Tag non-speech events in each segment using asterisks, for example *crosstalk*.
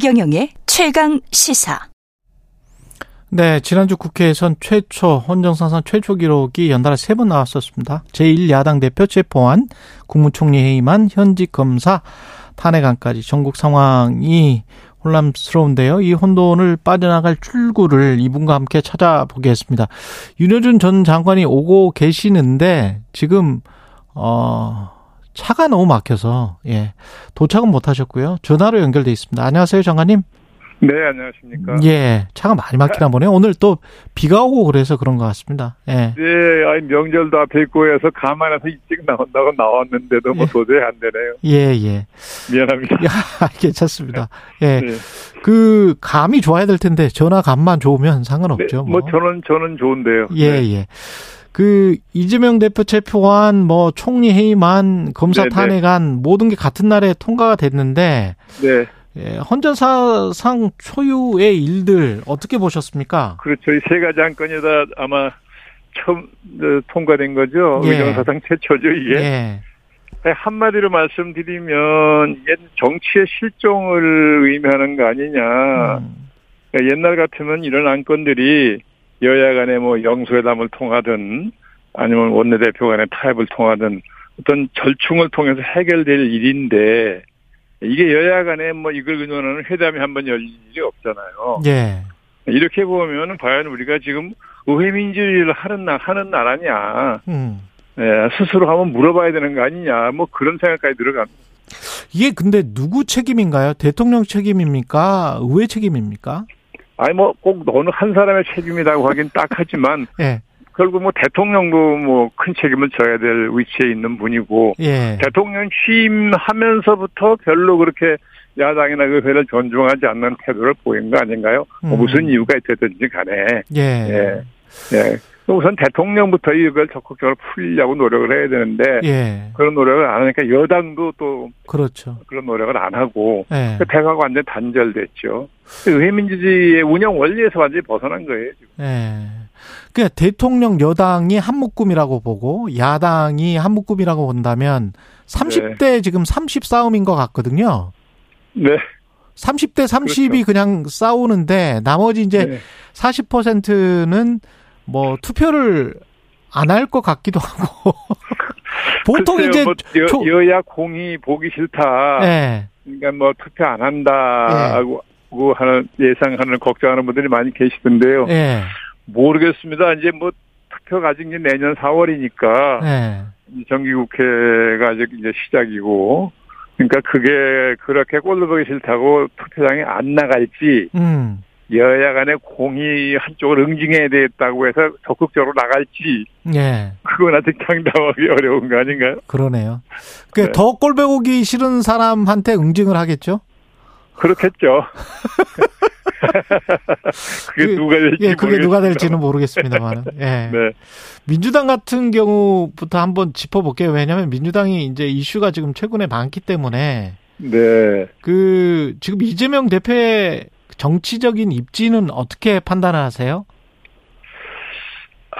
최경영의 최강 시사. 네, 지난주 국회에선 최초 헌정사상 최초 기록이 연달아 세 번 나왔었습니다. 제1야당 대표 체포안, 국무총리 해임안, 현직 검사 탄핵안까지 전국 상황이 혼란스러운데요. 이 혼돈을 빠져나갈 출구를 이분과 함께 찾아보겠습니다. 윤여준 전 장관이 오고 계시는데 지금 어 차가 너무 막혀서 예 도착은 못하셨고요. 전화로 연결돼 있습니다. 안녕하세요, 장관님. 네, 안녕하십니까. 예, 차가 많이 막히나 보네요. 오늘 또 비가 오고 그래서 그런 것 같습니다. 예. 네, 아니, 명절도 앞에 있고 해서 가만해서 일찍 나온다고 나왔는데도 뭐 예. 도저히 안 되네요. 예, 예. 미안합니다. 야, *laughs* 괜찮습니다. 예. 네. 그, 감이 좋아야 될 텐데, 전화 감만 좋으면 상관없죠. 네, 뭐 저는 저는 좋은데요. 예, 네. 예. 그, 이재명 대표 체포안, 뭐, 총리 해임안, 검사 네, 네. 탄핵안, 모든 게 같은 날에 통과가 됐는데, 네, 예, 헌전사상 초유의 일들, 어떻게 보셨습니까? 그렇죠. 이 세 가지 안건이 다 아마 처음 어, 통과된 거죠. 예. 의정사상 최초죠, 이게. 예. 네, 한마디로 말씀드리면 이게 정치의 실종을 의미하는 거 아니냐. 음, 그러니까 옛날 같으면 이런 안건들이 여야 간의 뭐 영수회담을 통하든 아니면 원내대표 간의 타협을 통하든 어떤 절충을 통해서 해결될 일인데 이게 여야 간에 뭐 이걸 의논하는 회담이 한번 열릴 일이 없잖아요. 예. 이렇게 보면은 과연 우리가 지금 의회 민주주의를 하는 나 하는 나라냐, 음. 예, 스스로 한번 물어봐야 되는 거 아니냐, 뭐 그런 생각까지 들어갑니다. 이게 근데 누구 책임인가요? 대통령 책임입니까? 의회 책임입니까? 아니 뭐 꼭 어느 한 사람의 책임이라고 하긴 딱 하지만 예. 결국 뭐 대통령도 뭐 큰 책임을 져야 될 위치에 있는 분이고 예. 대통령 취임하면서부터 별로 그렇게 야당이나 의회를 존중하지 않는 태도를 보인 거 아닌가요? 뭐 음. 무슨 이유가 있든지 간에 예. 예. 예. 우선 대통령부터 이걸 적극적으로 풀려고 노력을 해야 되는데 예. 그런 노력을 안 하니까 여당도 또 그렇죠. 그런 노력을 안 하고 예. 그 대화가 완전 히 단절됐죠. 의회민주주의의 운영 원리에서 완전히 벗어난 거예요. 지금. 예. 그러니까 대통령 여당이 한 묶음이라고 보고 야당이 한 묶음이라고 본다면 30대 지금 30 싸움인 것 같거든요. 네. 30대 30이 그냥 싸우는데 나머지 이제 네. 40%는 뭐 투표를 안 할 것 같기도 하고 *laughs* 보통 이제 뭐 여, 초- 여야 공이 보기 싫다. 예. 그러니까 뭐 투표 안 한다고 고 하는 예상하는 걱정하는 분들이 많이 계시던데요. 예. 모르겠습니다. 이제 뭐 투표가 아직 이제 내년 4월이니까 예. 정기국회가 아직 이제 시작이고 그러니까 그게 그렇게 꼴도 보기 싫다고 투표장에 안 나갈지 음. 여야 간의 공이 한쪽을 응징해야 되겠다고 해서 적극적으로 나갈지 예. 그건 아직 장담하기 어려운 거 아닌가요? 그러네요. 그 네. 더 꼴배 보기 싫은 사람한테 응징을 하겠죠? 그렇겠죠. *laughs* 그게 그- 누가 될지 예, 그게 누가 모르겠습니다. 될지는 모르겠습니다만. *laughs* 예. 네. 민주당 같은 경우부터 한번 짚어볼게요. 왜냐하면 민주당이 이제 이슈가 지금 최근에 많기 때문에 네. 그 지금 이재명 대표의 정치적인 입지는 어떻게 판단하세요?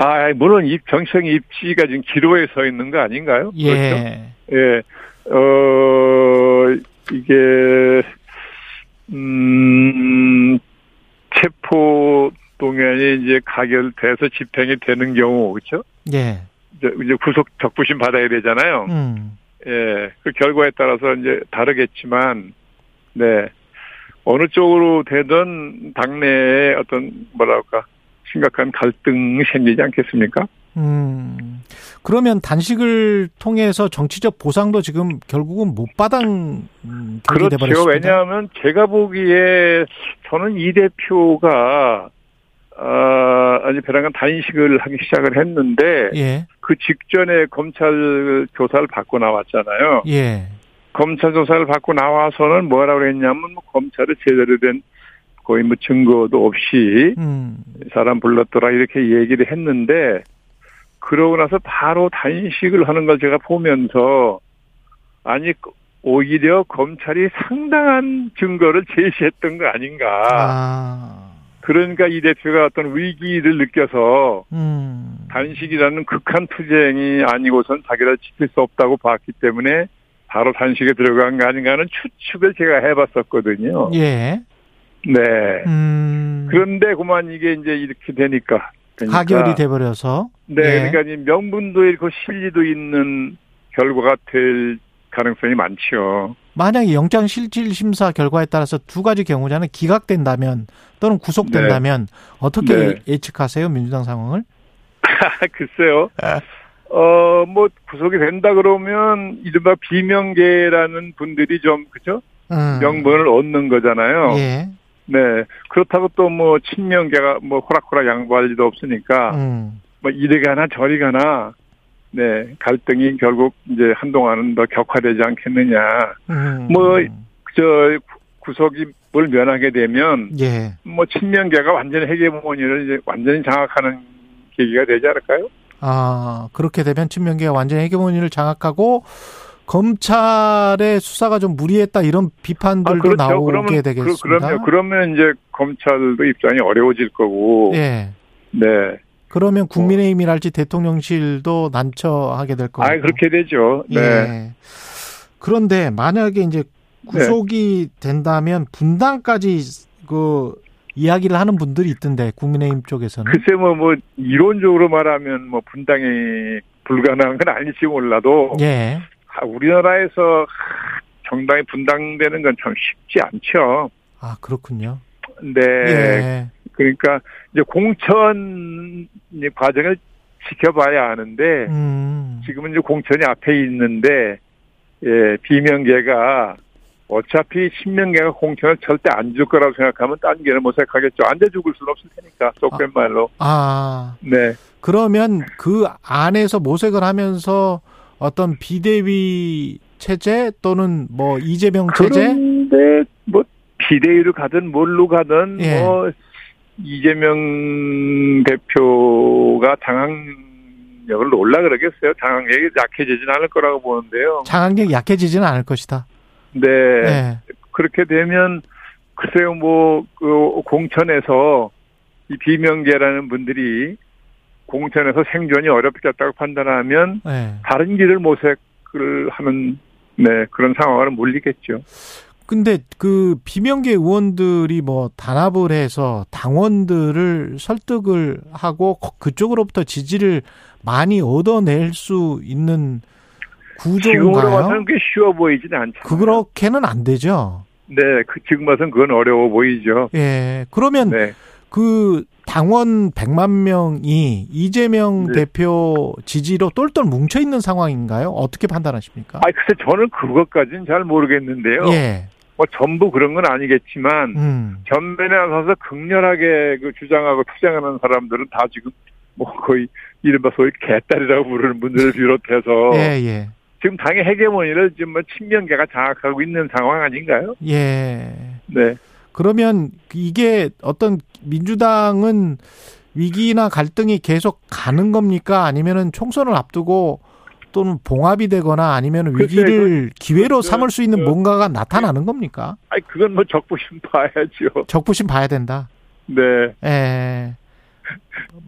아, 물론 이 정치적 입지가 지금 기로에 서 있는 거 아닌가요? 그렇죠? 예. 예. 어, 이게, 음, 체포 동의안이 이제 가결돼서 집행이 되는 경우, 그렇죠? 예. 이제 이제 구속 적부심 받아야 되잖아요. 음. 예. 그 결과에 따라서 이제 다르겠지만, 네. 어느 쪽으로 되든 당내에 어떤, 뭐랄까, 심각한 갈등이 생기지 않겠습니까? 음. 그러면 단식을 통해서 정치적 보상도 지금 결국은 못 받은 음, 그렇죠. 왜냐하면 제가 보기에 저는 이 대표가 어, 아니 배랑간 단식을 하기 시작을 했는데 예. 그 직전에 검찰 조사를 받고 나왔잖아요. 예. 검찰 조사를 받고 나와서는 뭐라고 그랬냐면 뭐 검찰이 제대로 된 거의 뭐 증거도 없이 음. 사람 불렀더라 이렇게 얘기를 했는데 그러고 나서 바로 단식을 하는 걸 제가 보면서 아니 오히려 검찰이 상당한 증거를 제시했던 거 아닌가. 아. 그러니까 이 대표가 어떤 위기를 느껴서 음. 단식이라는 극한 투쟁이 아니고선 자기를 지킬 수 없다고 봤기 때문에 바로 단식에 들어간 거 아닌가 하는 추측을 제가 해봤었거든요. 예. 네. 음. 그런데 그만 이게 이제 이렇게 되니까. 그러니까 가결이 돼버려서. 네, 예. 그러니까 이 명분도 있고 실리도 있는 결과가 될 가능성이 많죠. 만약에 영장 실질 심사 결과에 따라서 두 가지 경우잖아요. 기각된다면 또는 구속된다면 어떻게 네. 예측하세요? 민주당 상황을? *laughs* 글쎄요. 어, 뭐, 구속이 된다 그러면, 이른바 비명계라는 분들이 좀, 그죠? 음. 명분을 얻는 거잖아요. 예. 네. 그렇다고 또 뭐, 친명계가 뭐, 호락호락 양보할 리도 없으니까, 음. 뭐, 이리 가나 저리 가나, 네. 갈등이 결국 이제 한동안은 더 격화되지 않겠느냐. 음. 뭐, 저, 구속이 뭘 면하게 되면, 예. 뭐, 친명계가 완전히 헤게모니를 이제 완전히 장악하는 계기가 되지 않을까요? 아, 그렇게 되면 친명계가 완전히 헤게모니를 장악하고 검찰의 수사가 좀 무리했다 이런 비판들도 나오게 되겠습니다. 아, 그렇죠. 그, 럼요 그러면 이제 검찰도 입장이 어려워질 거고. 예. 네. 그러면 국민의힘이랄지 대통령실도 난처하게 될 거고. 아, 그렇게 되죠. 네. 예. 그런데 만약에 이제 구속이 된다면 분당까지 그 이야기를 하는 분들이 있던데 국민의힘 쪽에서는 글쎄 뭐, 뭐, 이론적으로 말하면 뭐 분당이 불가능한 건 아닐지 몰라도. 예. 아, 우리나라에서 정당이 분당되는 건 참 쉽지 않죠. 아 그렇군요. 네. 예. 그러니까 이제 공천 과정을 지켜봐야 하는데 음. 지금은 이제 공천이 앞에 있는데 예, 비명계가 어차피 신명계가 공천을 절대 안 줄 거라고 생각하면 딴 게는 모색하겠죠. 앉아 죽을 수는 없을 테니까 속된 말로. 아 네. 그러면 그 안에서 모색을 하면서 어떤 비대위 체제 또는 뭐 이재명 체제 그런데 뭐 비대위로 가든 뭘로 가든 예. 뭐 이재명 대표가 장악력을 올라 그러겠어요. 장악력이 약해지진 않을 거라고 보는데요. 장악력이 약해지지는 않을 것이다. 네. 예. 그렇게 되면 글쎄요 뭐 그 공천에서 이 비명계라는 분들이 공천에서 생존이 어렵겠다고 판단하면 예. 다른 길을 모색을 하는 네 그런 상황을 몰리겠죠. 근데 그 비명계 의원들이 뭐 단합을 해서 당원들을 설득을 하고 거- 그쪽으로부터 지지를 많이 얻어낼 수 있는 구조인가요? 봐서는 꽤 쉬워 보이지는 않잖아요. 그렇게는 안 되죠. 네, 그 지금 봐서는 그건 어려워 보이죠. 예. 그러면 네. 그 당원 100만 명이 이재명 네. 대표 지지로 똘똘 뭉쳐 있는 상황인가요? 어떻게 판단하십니까? 아, 글쎄 저는 그것까지는 잘 모르겠는데요. 예. 뭐 전부 그런 건 아니겠지만 음. 전면에 나서서 극렬하게 그 주장하고 투쟁하는 사람들은 다 지금 뭐 거의 이른바 소위 개딸이라고 부르는 분들을 *laughs* 비롯해서 예, 예. 지금 당의 헤게모니를 지금 뭐 친명계가 장악하고 있는 상황 아닌가요? 예. 네. 그러면 이게 어떤 민주당은 위기나 갈등이 계속 가는 겁니까? 아니면은 총선을 앞두고 또는 봉합이 되거나 아니면 위기를 기회로 그, 삼을 수 있는 그, 뭔가가 나타나는 겁니까? 아니 그건 뭐 적부심 봐야죠. 적부심 봐야 된다. 네. 예.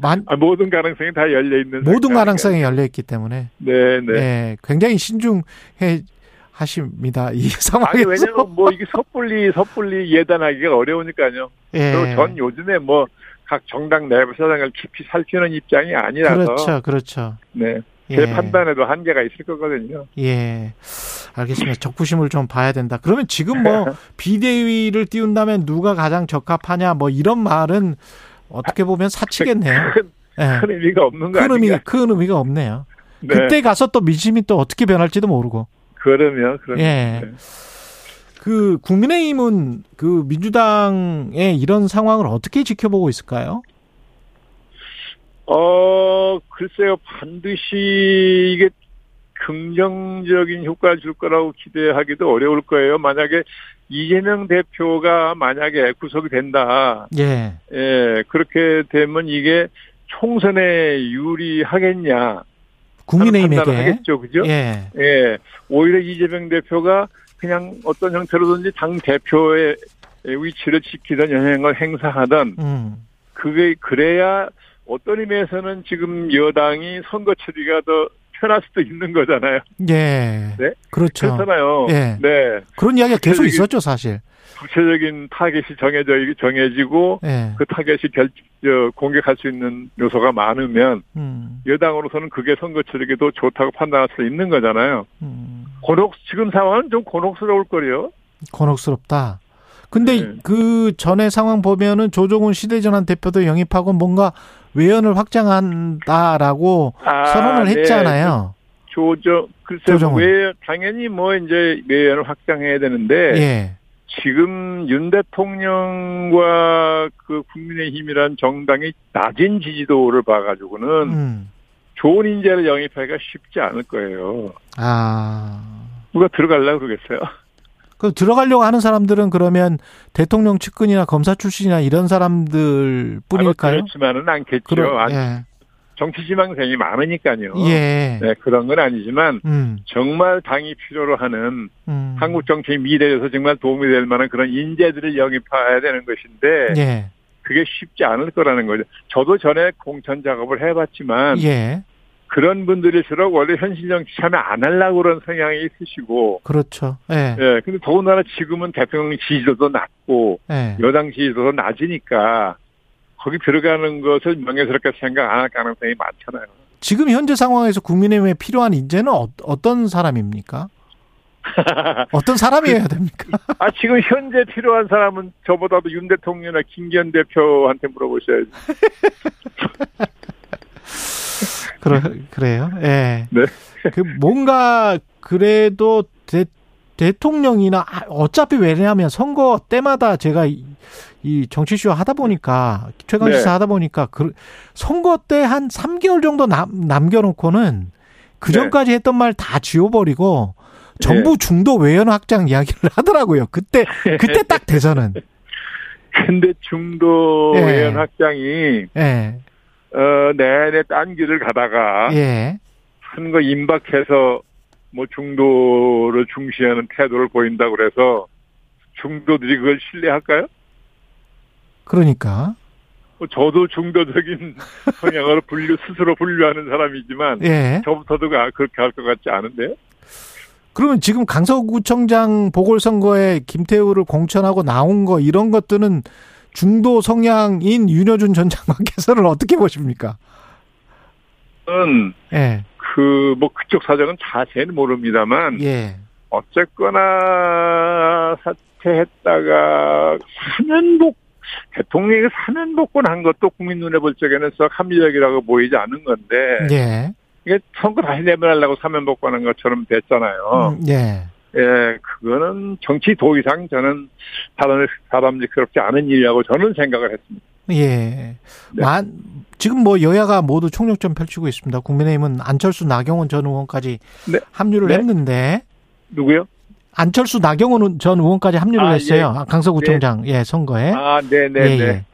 만, 아, 모든 가능성이 다 열려 있는 모든 가능성이 열려 있기 때문에 네, 네. 예, 굉장히 신중해 하십니다. 이 *laughs* 아니 상황에서 왜냐면 뭐 이게 섣불리 섣불리 예단하기가 어려우니까요. 예. 그리고 전 요즘에 뭐 각 정당 내부 사정을 깊이 살피는 입장이 아니라서 그렇죠, 그렇죠. 네. 제 예. 판단에도 한계가 있을 거거든요. 예. 알겠습니다. 적부심을 좀 봐야 된다. 그러면 지금 뭐 *laughs* 비대위를 띄운다면 누가 가장 적합하냐 뭐 이런 말은 어떻게 보면 사치겠네요. 큰, 예. 큰 의미가 없는 거큰 의미? 큰 의미가 없네요. 네. 그때 가서 또 민심이 또 어떻게 변할지도 모르고. 그러면 그러면 예. 네. 그 국민의힘은 그 민주당의 이런 상황을 어떻게 지켜보고 있을까요? 어 글쎄요 반드시 이게 긍정적인 효과를 줄 거라고 기대하기도 어려울 거예요. 만약에 이재명 대표가 만약에 구속이 된다. 예. 예, 그렇게 되면 이게 총선에 유리하겠냐. 국민의힘에게. 하겠죠, 그죠? 예. 예, 오히려 이재명 대표가 그냥 어떤 형태로든지 당 대표의 위치를 지키던 영향을 행사하던 음. 그게 그래야 어떤 의미에서는 지금 여당이 선거 처리가 더 편할 수도 있는 거잖아요. 예. 네? 그렇죠. 그렇잖아요. 예. 네. 그런 이야기가 계속 있었죠, 사실. 구체적인 타겟이 정해져 정해지고 예. 그 타겟이 결 저, 공격할 수 있는 요소가 많으면 음, 여당으로서는 그게 선거 치르기 도 좋다고 판단할 수 있는 거잖아요. 음, 곤혹 지금 상황은 좀 곤혹스러울 거요. 곤혹스럽다. 근데 네. 그 전에 상황 보면은 조종훈 시대전환 대표도 영입하고 뭔가 외연을 확장한다라고 아, 선언을 네. 했잖아요. 조정 글쎄. 왜 당연히 뭐 이제 매연을 확장해야 되는데 예. 지금 윤 대통령과 그 국민의힘이란 정당이 낮은 지지도를 봐가지고는 음. 좋은 인재를 영입하기가 쉽지 않을 거예요. 아. 누가 들어가려고 그러겠어요? 그 들어가려고 하는 사람들은 그러면 대통령 측근이나 검사 출신이나 이런 사람들 뿐일까요? 그렇지만은 않겠죠. 그럼, 아니, 예. 정치 지망생이 많으니까요. 예. 네, 그런 건 아니지만 음. 정말 당이 필요로 하는 음. 한국 정치의 미래에서 정말 도움이 될 만한 그런 인재들을 영입해야 되는 것인데 예. 그게 쉽지 않을 거라는 거죠. 저도 전에 공천 작업을 해봤지만 예. 그런 분들일수록 원래 현실 정치 참여 안 하려고 그런 성향이 있으시고 그렇죠. 예. 예, 근데 더군다나 지금은 대통령 지지도도 낮고 예. 여당 지지도도 낮으니까 거기 들어가는 것을 명예스럽게 생각 안 할 가능성이 많잖아요. 지금 현재 상황에서 국민의힘에 필요한 인재는 어, 어떤 사람입니까? *laughs* 어떤 사람이어야 됩니까? 아, 지금 현재 필요한 사람은 저보다도 윤 대통령이나 김기현 대표한테 물어보셔야지. *laughs* 그래, 그래요? 예. 네. 그 뭔가 그래도 대, 대통령이나 아, 어차피 왜냐하면 선거 때마다 제가 이, 이 정치쇼 하다 보니까 최강시사 네. 하다 보니까 그 선거 때 한 3개월 정도 남, 남겨놓고는 그 네. 전까지 했던 말 다 지워버리고 전부 중도 외연 확장 이야기를 *laughs* 하더라고요. 그때 그때 딱 대선은 근데 중도 예. 외연 확장이 예 어, 내내 딴 길을 가다가 예. 선거 임박해서 뭐 중도를 중시하는 태도를 보인다고 그래서 중도들이 그걸 신뢰할까요? 그러니까 뭐 저도 중도적인 *laughs* 성향으로 분류 스스로 분류하는 사람이지만 예. 저부터도 가- 그렇게 할 것 같지 않은데요. 그러면 지금 강서구청장 보궐선거에 김태우를 공천하고 나온 거 이런 것들은 중도 성향인 윤여준 전 장관께서는 어떻게 보십니까? 은 예, 그뭐 그쪽 사정은 자세히는 모릅니다만 예, 어쨌거나 사퇴했다가 사면복 대통령이 사면복권 한 것도 국민 눈에 볼 적에는 썩 합리적이라고 보이지 않는 건데 예, 이게 선거 다시 내면하려고 사면복권 한 것처럼 됐잖아요. 음, 예, 예, 그거는 정치 도의상 저는 사람, 사람직스럽지 않은 일이라고 저는 생각을 했습니다. 예. 네. 만, 지금 뭐 여야가 모두 총력전 펼치고 있습니다. 국민의힘은 안철수 나경원 전 의원까지 네. 합류를 네. 했는데 누구요? 안철수 나경원 전 의원까지 합류를 아, 했어요. 아, 강서구청장 예 선거에. 아, 네네네. 예, 예.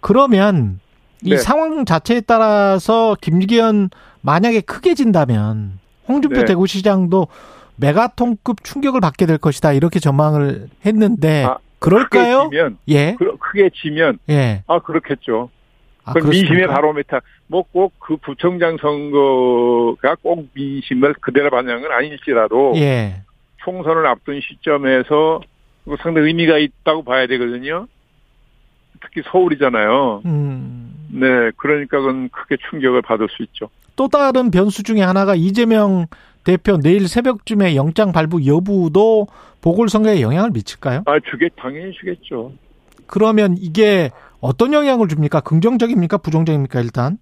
그러면 이 네. 상황 자체에 따라서 김기현 만약에 크게 진다면 홍준표 네. 대구시장도 메가톤급 충격을 받게 될 것이다 이렇게 전망을 했는데 아, 그럴까요? 크게 지면, 예, 그- 크게 지면, 예. 아, 그렇겠죠. 아, 그 민심의 그렇습니까? 바로메타. 뭐 꼭 그 부총장 선거가 꼭 민심을 그대로 반영은 아닐지라도 예, 총선을 앞둔 시점에서 그거 상당히 의미가 있다고 봐야 되거든요. 특히 서울이잖아요. 음. 네, 그러니까 그건 크게 충격을 받을 수 있죠. 또 다른 변수 중에 하나가 이재명 대표 내일 새벽쯤에 영장 발부 여부도 보궐선거에 영향을 미칠까요? 아, 주겠, 당연히 주겠죠. 그러면 이게 어떤 영향을 줍니까? 긍정적입니까? 부정적입니까? 일단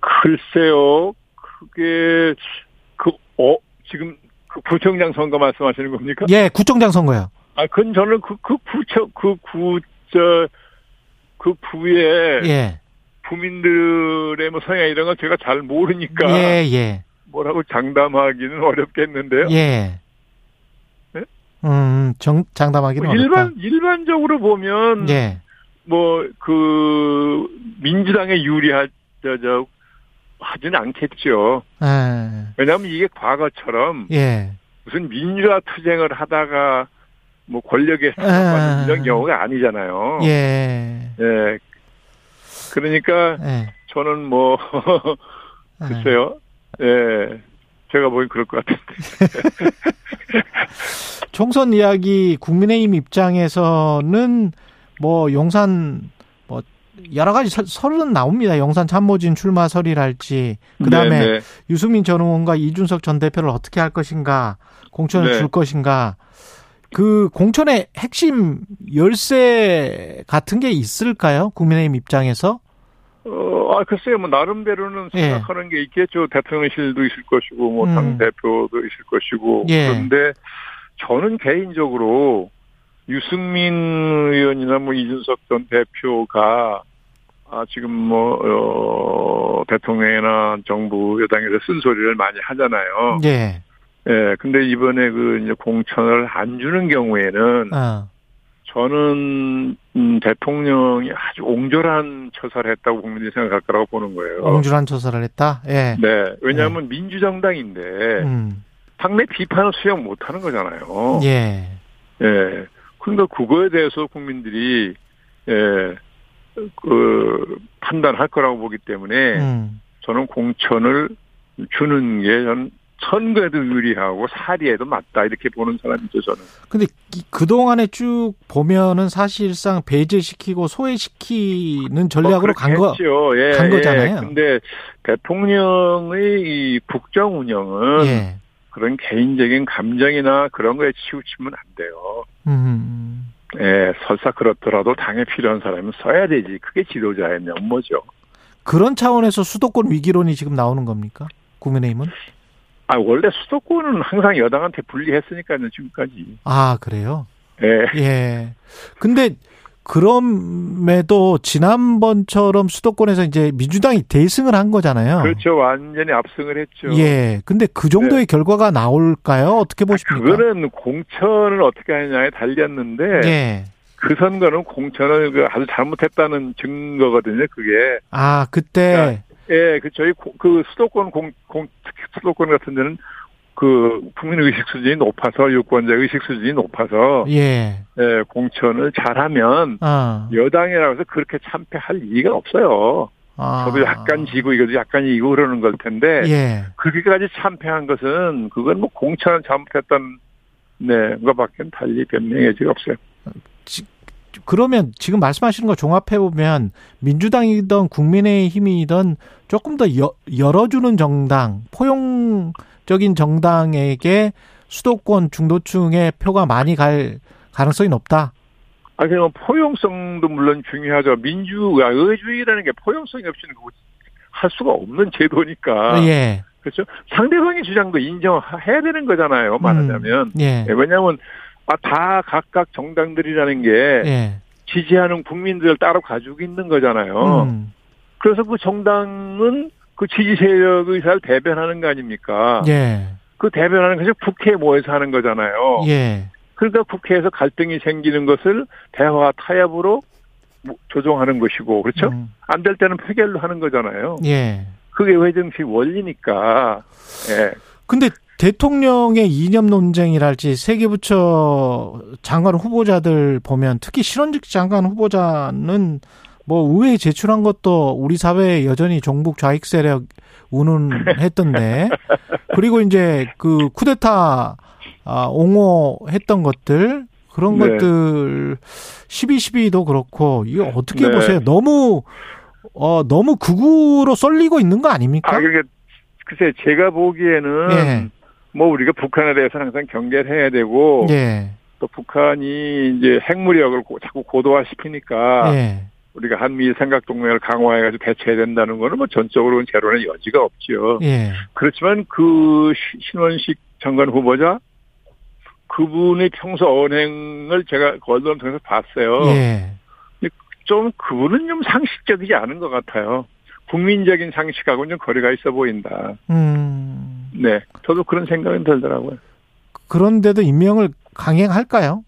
글쎄요, 그게, 그, 어, 지금, 그 구청장 선거 말씀하시는 겁니까? 예, 구청장 선거요. 아, 그건 저는 그, 그 구청, 그 구, 저, 그 구에 예, 부민들의 뭐 성향 이런 건 제가 잘 모르니까 예, 예. 뭐라고 장담하기는 어렵겠는데요. 예. 네? 음, 정, 장담하기는 뭐 어렵다. 일반 일반적으로 보면 예. 뭐그 민주당에 유리할 저저 하지는 않겠죠. 예. 왜냐하면 이게 과거처럼 예. 무슨 민주화 투쟁을 하다가 뭐 권력에 사용받는 이런 경우가 아니잖아요. 예. 예. 그러니까 예. 저는 뭐 *laughs* 글쎄요. 예. 제가 보기엔 그럴 것 같은데. *laughs* 총선 이야기 국민의힘 입장에서는 뭐 용산 뭐 여러 가지 설- 설은 나옵니다. 용산 참모진 출마설이랄지 그다음에 네, 네. 유승민 전 의원과 이준석 전 대표를 어떻게 할 것인가 공천을 네. 줄 것인가 그 공천의 핵심 열쇠 같은 게 있을까요? 국민의힘 입장에서 어, 아, 글쎄요, 뭐, 나름대로는 예. 생각하는 게 있겠죠. 대통령실도 있을 것이고, 뭐, 음. 당대표도 있을 것이고. 예. 그런데 저는 개인적으로 유승민 의원이나 뭐, 이준석 전 대표가 아, 지금 뭐, 어, 대통령이나 정부 여당에서 쓴소리를 많이 하잖아요. 예. 예, 근데 이번에 그 이제 공천을 안 주는 경우에는 어. 저는 음, 대통령이 아주 옹졸한 처사를 했다고 국민들이 생각할 거라고 보는 거예요. 옹졸한 조사를 했다. 예. 네, 왜냐하면 민주정당인데 음. 당내 비판을 수용 못하는 거잖아요. 예. 예. 그러니까 그거에 대해서 국민들이 예, 그 판단할 거라고 보기 때문에 음. 저는 공천을 주는 게 전 선거에도 유리하고 사리에도 맞다 이렇게 보는 사람이죠 저는. 근데 이- 그동안에 쭉 보면은 사실상 배제시키고 소외시키는 전략으로 간 거. 죠 예, 간 거잖아요. 예. 근데 대통령의 이 국정 운영은 예. 그런 개인적인 감정이나 그런 거에 치우치면 안 돼요. 음. 예, 설사 그렇더라도 당에 필요한 사람은 써야 되지. 그게 지도자의 면모죠. 그런 차원에서 수도권 위기론이 지금 나오는 겁니까? 국민의힘은? 아, 원래 수도권은 항상 여당한테 불리했으니까요, 지금까지. 아, 그래요? 예. 예. 근데 그럼에도 지난번처럼 수도권에서 이제 민주당이 대승을 한 거잖아요. 그렇죠. 완전히 압승을 했죠. 예. 근데 그 정도의 결과가 나올까요? 어떻게 보십니까? 네. 그거는 공천을 어떻게 하느냐에 달렸는데 예. 그 선거는 공천을 그 아주 잘못했다는 증거거든요. 그게 아, 그때 예, 그 저희 고- 그 수도권 공, 공 특히 수도권 같은 데는 그 국민 의식 수준이 높아서 유권자 의식 수준이 높아서 예. 예, 공천을 잘하면 아. 여당이라고 해서 그렇게 참패할 이유가 없어요. 아. 저도 약간 지고 이것도 약간 이고 그러는 걸 텐데 예. 그렇게까지 참패한 것은 그건 뭐 공천을 잘못했던 네, 그거밖에 달리 변명의 여지가 없어요. 그러면 지금 말씀하시는 거 종합해 보면 민주당이든 국민의힘이든 조금 더 여, 열어주는 정당, 포용적인 정당에게 수도권 중도층의 표가 많이 갈 가능성이 높다. 아, 그냥 포용성도 물론 중요하죠. 민주가 의주의라는 게 포용성이 없이는 그거 할 수가 없는 제도니까. 예. 그렇죠. 상대방의 주장도 인정해야 되는 거잖아요. 말하자면. 음, 예. 예, 왜냐하면 아, 다 각각 정당들이라는 게 예. 지지하는 국민들을 따로 가지고 있는 거잖아요. 음, 그래서 그 정당은 그 지지 세력 의사를 대변하는 거 아닙니까? 예. 그 대변하는 것이 국회에 모여서 하는 거잖아요. 예. 그러니까 국회에서 갈등이 생기는 것을 대화 타협으로 뭐 조정하는 것이고 그렇죠? 음, 안될 때는 폐결로 하는 거잖아요. 예. 그게 외정식 원리니까. 예. 근데 대통령의 이념 논쟁이랄지 세계부처 장관 후보자들 보면 특히 실원직 장관 후보자는 뭐 의회에 제출한 것도 우리 사회에 여전히 종북 좌익 세력 운운했던데 *laughs* 그리고 이제 그 쿠데타 아, 옹호했던 것들 그런 네. 것들 12.12도 그렇고 이거 어떻게 네. 보세요? 너무 어 너무 극우로 쏠리고 있는 거 아닙니까? 아, 그러니까 글쎄 제가 보기에는 예. 뭐 우리가 북한에 대해서는 항상 경계를 해야 되고 예. 또 북한이 이제 핵무력을 고- 자꾸 고도화시키니까 예. 우리가 한미 생각 동맹을 강화해가지고 대처해야 된다는 거는 뭐 전적으로는 제로는 여지가 없지요. 예. 그렇지만 그 시- 신원식 장관 후보자 그분의 평소 언행을 제가 언론을 통해서 봤어요. 예. 좀 그분은 좀 상식적이지 않은 것 같아요. 국민적인 상식하고는 좀 거리가 있어 보인다. 음. 네, 저도 그런 생각은 들더라고요. 그런데도 임명을 강행할까요?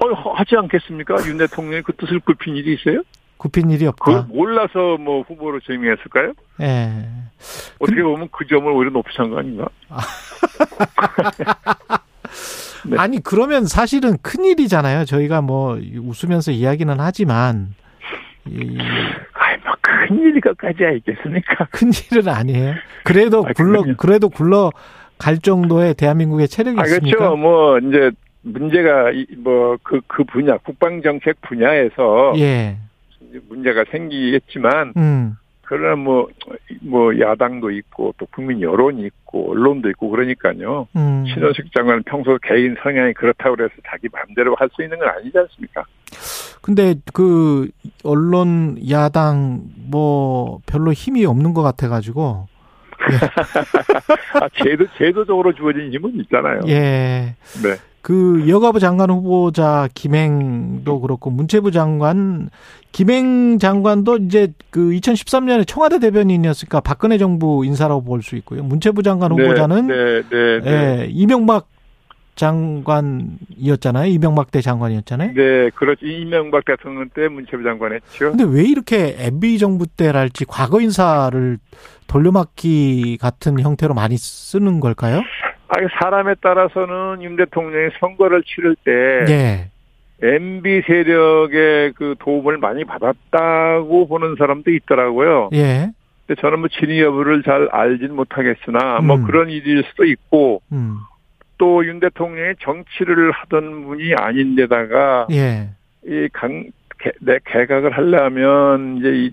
어, 하지 않겠습니까? 윤 대통령이 그 뜻을 굽힌 일이 있어요? 굽힌 일이 그걸 없다. 몰라서 뭐 후보로 제명했을까요? 예. 어떻게 보면 그 점을 오히려 높이신 거 아닌가? *laughs* 네. 아니 그러면 사실은 큰 일이잖아요. 저희가 뭐 웃으면서 이야기는 하지만 이, 아이, 뭐, 큰 일이 것까지야 있겠습니까? *laughs* 큰 일은 아니에요. 그래도 아, 굴러 그럼요. 그래도 굴러 갈 정도의 대한민국의 체력이 아, 있습니까? 그렇죠. 뭐, 이제, 문제가, 뭐, 그, 그 분야, 국방정책 분야에서 예. 문제가 생기겠지만, 음. 그러나 뭐, 뭐, 야당도 있고, 또 국민 여론이 있고, 언론도 있고, 그러니까요. 음. 신원식 장관은 평소 개인 성향이 그렇다고 그래서 자기 마음대로 할 수 있는 건 아니지 않습니까? 근데 그 언론 야당 뭐 별로 힘이 없는 것 같아 가지고 *laughs* 아, 제도, 제도적으로 주어진 힘은 있잖아요. 예. 네. 그 여가부 장관 후보자 김행도 그렇고 문체부 장관 김행 장관도 이제 그 2013년에 청와대 대변인이었으니까 박근혜 정부 인사라고 볼 수 있고요. 문체부 장관 후보자는 네, 네, 네. 예, 이명박 장관이었잖아요. 이명박 때 장관이었잖아요. 네, 그렇죠. 이명박 대통령 때 문체부 장관 했죠. 근데 왜 이렇게 MB 정부 때랄지 과거 인사를 돌려막기 같은 형태로 많이 쓰는 걸까요? 아, 사람에 따라서는 윤 대통령이 선거를 치를 때 예. MB 세력의 그 도움을 많이 받았다고 보는 사람도 있더라고요. 예. 근데 저는 뭐 진위 여부를 잘 알진 못하겠으나 뭐 음. 그런 일일 수도 있고 음. 또윤 대통령이 정치를 하던 분이 아닌데다가 예. 이 강, 개, 내 개각을 하려면 이제 이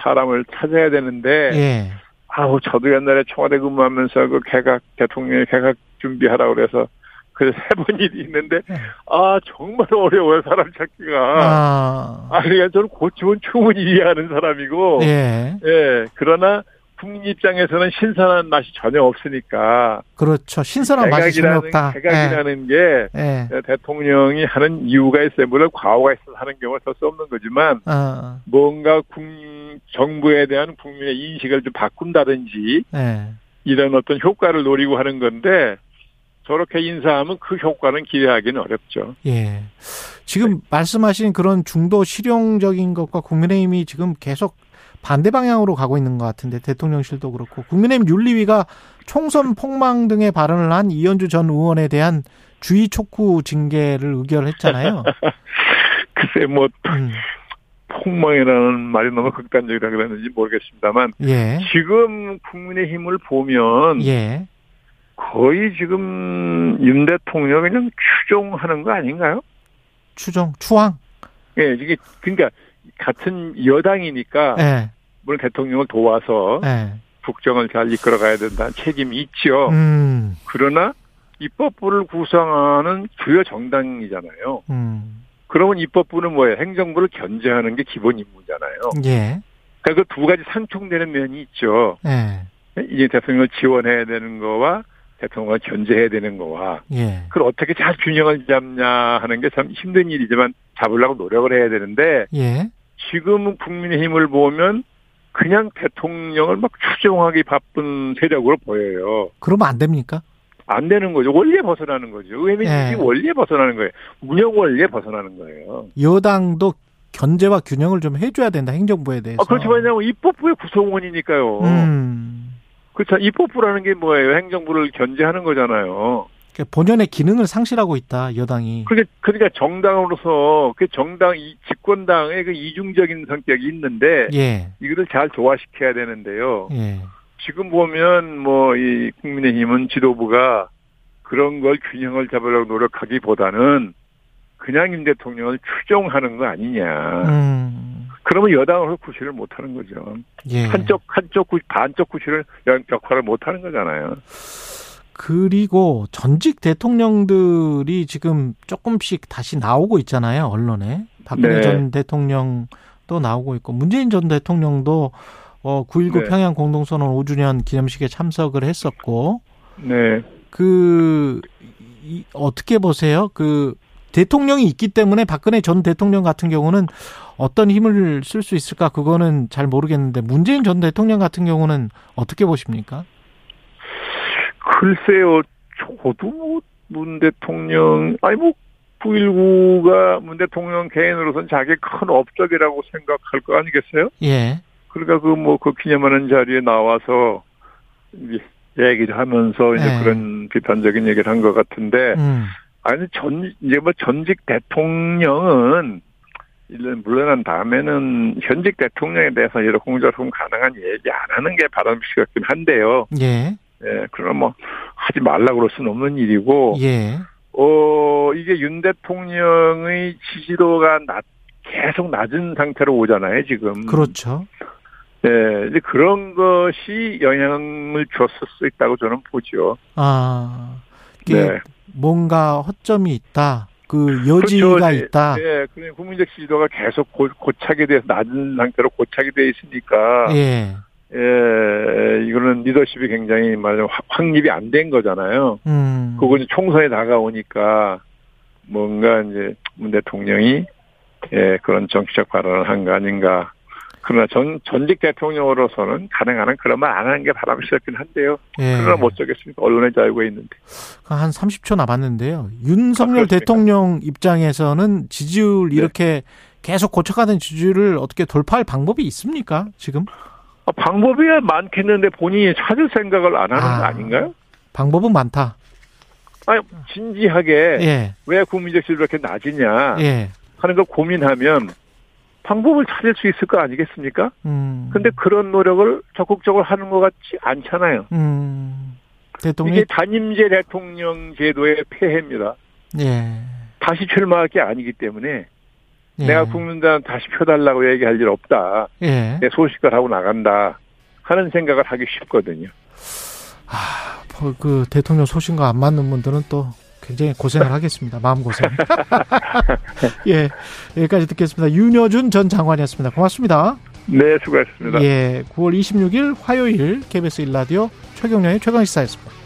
사람을 찾아야 되는데 예. 아우 저도 옛날에 청와대 근무하면서 그 개각 대통령의 개각 준비하라 그래서 그래서 해본 *laughs* 일이 있는데 네. 아 정말 어려워요 사람 찾기가 아. 아 그러니까 저는 고치면 충분히 이해하는 사람이고 예. 예 그러나 국민 입장에서는 신선한 맛이 전혀 없으니까 그렇죠. 신선한 맛이 전혀 없다. 개각이라는 게 예. 예. 대통령이 하는 이유가 있어요 물론 과오가 있어서 하는 경우가 더 수 없는 거지만 어. 뭔가 국, 정부에 대한 국민의 인식을 좀 바꾼다든지 예. 이런 어떤 효과를 노리고 하는 건데 저렇게 인사하면 그 효과는 기대하기는 어렵죠. 예. 지금 말씀하신 그런 중도 실용적인 것과 국민의힘이 지금 계속 반대 방향으로 가고 있는 것 같은데 대통령실도 그렇고 국민의힘 윤리위가 총선 폭망 등의 발언을 한 이현주 전 의원에 대한 주의 촉구 징계를 의결했잖아요. *laughs* 글쎄 뭐 음, 폭망이라는 말이 너무 극단적이라 그랬는지 모르겠습니다만 예. 지금 국민의힘을 보면 예. 거의 지금 윤 대통령 그냥 추종하는 거 아닌가요? 추종, 추앙. 예, 이게 그러니까 같은 여당이니까 예. 물론 대통령을 도와서 예. 국정을 잘 이끌어가야 된다는 책임이 있죠. 음. 그러나 입법부를 구성하는 주요 정당이잖아요. 음. 그러면 입법부는 뭐예요? 행정부를 견제하는 게 기본 임무잖아요. 예. 그러니까 그 두 가지 상충되는 면이 있죠. 예. 이제 대통령을 지원해야 되는 거와 대통령을 견제해야 되는 거와 예. 그걸 어떻게 잘 균형을 잡냐 하는 게 참 힘든 일이지만 잡으려고 노력을 해야 되는데 예. 지금은 국민의힘을 보면 그냥 대통령을 막 추종하기 바쁜 세력으로 보여요. 그러면 안 됩니까? 안 되는 거죠. 원리에 벗어나는 거죠. 의회민주주의 예. 원리에 벗어나는 거예요. 운영 원리에 벗어나는 거예요. 여당도 견제와 균형을 좀 해줘야 된다 행정부에 대해서. 아, 그렇지만 왜냐면 입법부의 구성원이니까요. 음. 그렇죠. 입법부라는 게 뭐예요? 행정부를 견제하는 거잖아요. 그러니까 본연의 기능을 상실하고 있다 여당이. 그러니까, 그러니까 정당으로서 그 정당 이 집권당의 그 이중적인 성격이 있는데 예. 이거를 잘 조화시켜야 되는데요. 예. 지금 보면 뭐 이 국민의힘은 지도부가 그런 걸 균형을 잡으려고 노력하기보다는 그냥 윤 대통령을 추종하는 거 아니냐. 음. 그러면 여당으로 구실을 못하는 거죠. 예. 한쪽 한쪽 구 반쪽 구실을 역- 역할을 못하는 거잖아요. 그리고 전직 대통령들이 지금 조금씩 다시 나오고 있잖아요 언론에. 박근혜 네. 전 대통령도 나오고 있고 문재인 전 대통령도 어 9.19 네. 평양 공동선언 5주년 기념식에 참석을 했었고 네. 그 이, 어떻게 보세요? 그 대통령이 있기 때문에 박근혜 전 대통령 같은 경우는 어떤 힘을 쓸 수 있을까 그거는 잘 모르겠는데 문재인 전 대통령 같은 경우는 어떻게 보십니까? 글쎄요, 저도 뭐 문 대통령, 아니 뭐 9.19가 문 대통령 개인으로서는 자기 큰 업적이라고 생각할 거 아니겠어요? 예. 그러니까 그 뭐그 기념하는 자리에 나와서 얘기를 하면서 이제 네. 그런 비판적인 얘기를 한 것 같은데 음. 아니 전 이제 뭐 전직 대통령은 일년 물러난 다음에는 현직 대통령에 대해서 이런 공적으로 가능한 얘기 안 하는 게 바람직하긴 한데요. 예. 예, 그럼 뭐 하지 말라고 그럴 수는 없는 일이고 예. 어, 이게 윤 대통령의 지지도가 낮, 계속 낮은 상태로 오잖아요, 지금. 그렇죠. 예, 이제 그런 것이 영향을 줬을 수 있다고 저는 보죠. 아, 네. 뭔가 허점이 있다. 그 여지가 그렇죠. 있다. 예, 그 국민적 지지도가 계속 고, 고착이 돼서 낮은 상태로 고착이 돼 있으니까. 예. 예, 이거는 리더십이 굉장히 말하자면 확- 확립이 안 된 거잖아요. 음. 그거 이제 총선에 다가오니까 뭔가 이제 문 대통령이 예, 그런 정치적 발언을 한 거 아닌가. 그러나 전, 전직 대통령으로서는 가능한 한 그런 말 안 하는 게 바람직하긴 한데요. 예. 그러나 못 저겠습니까? 언론의 자유가 있는데. 한 30초 남았는데요. 윤석열 아? 대통령 입장에서는 지지율 네. 이렇게 계속 고쳐가는 지지율을 어떻게 돌파할 방법이 있습니까? 지금? 아, 방법이 많겠는데 본인이 찾을 생각을 안 하는 아. 거 아닌가요? 방법은 많다. 아니, 진지하게 예. 왜 국민적 지지율이 이렇게 낮으냐 예. 하는 걸 고민하면 방법을 찾을 수 있을 거 아니겠습니까? 음. 근데 그런 노력을 적극적으로 하는 것 같지 않잖아요. 음. 대통령이 이게 단임제 대통령 제도의 폐해입니다. 예. 다시 출마할 게 아니기 때문에 예. 내가 국민들한테 다시 펴달라고 얘기할 일 없다. 예. 내 소식을 하고 나간다. 하는 생각을 하기 쉽거든요. 뭐, 그 대통령 소신과 안 맞는 분들은 또 굉장히 고생을 하겠습니다. 마음 고생. *laughs* 예. 여기까지 듣겠습니다. 윤여준 전 장관이었습니다. 고맙습니다. 네, 수고하셨습니다. 예. 9월 26일 화요일 KBS 일라디오 최경련의 최강시사였습니다.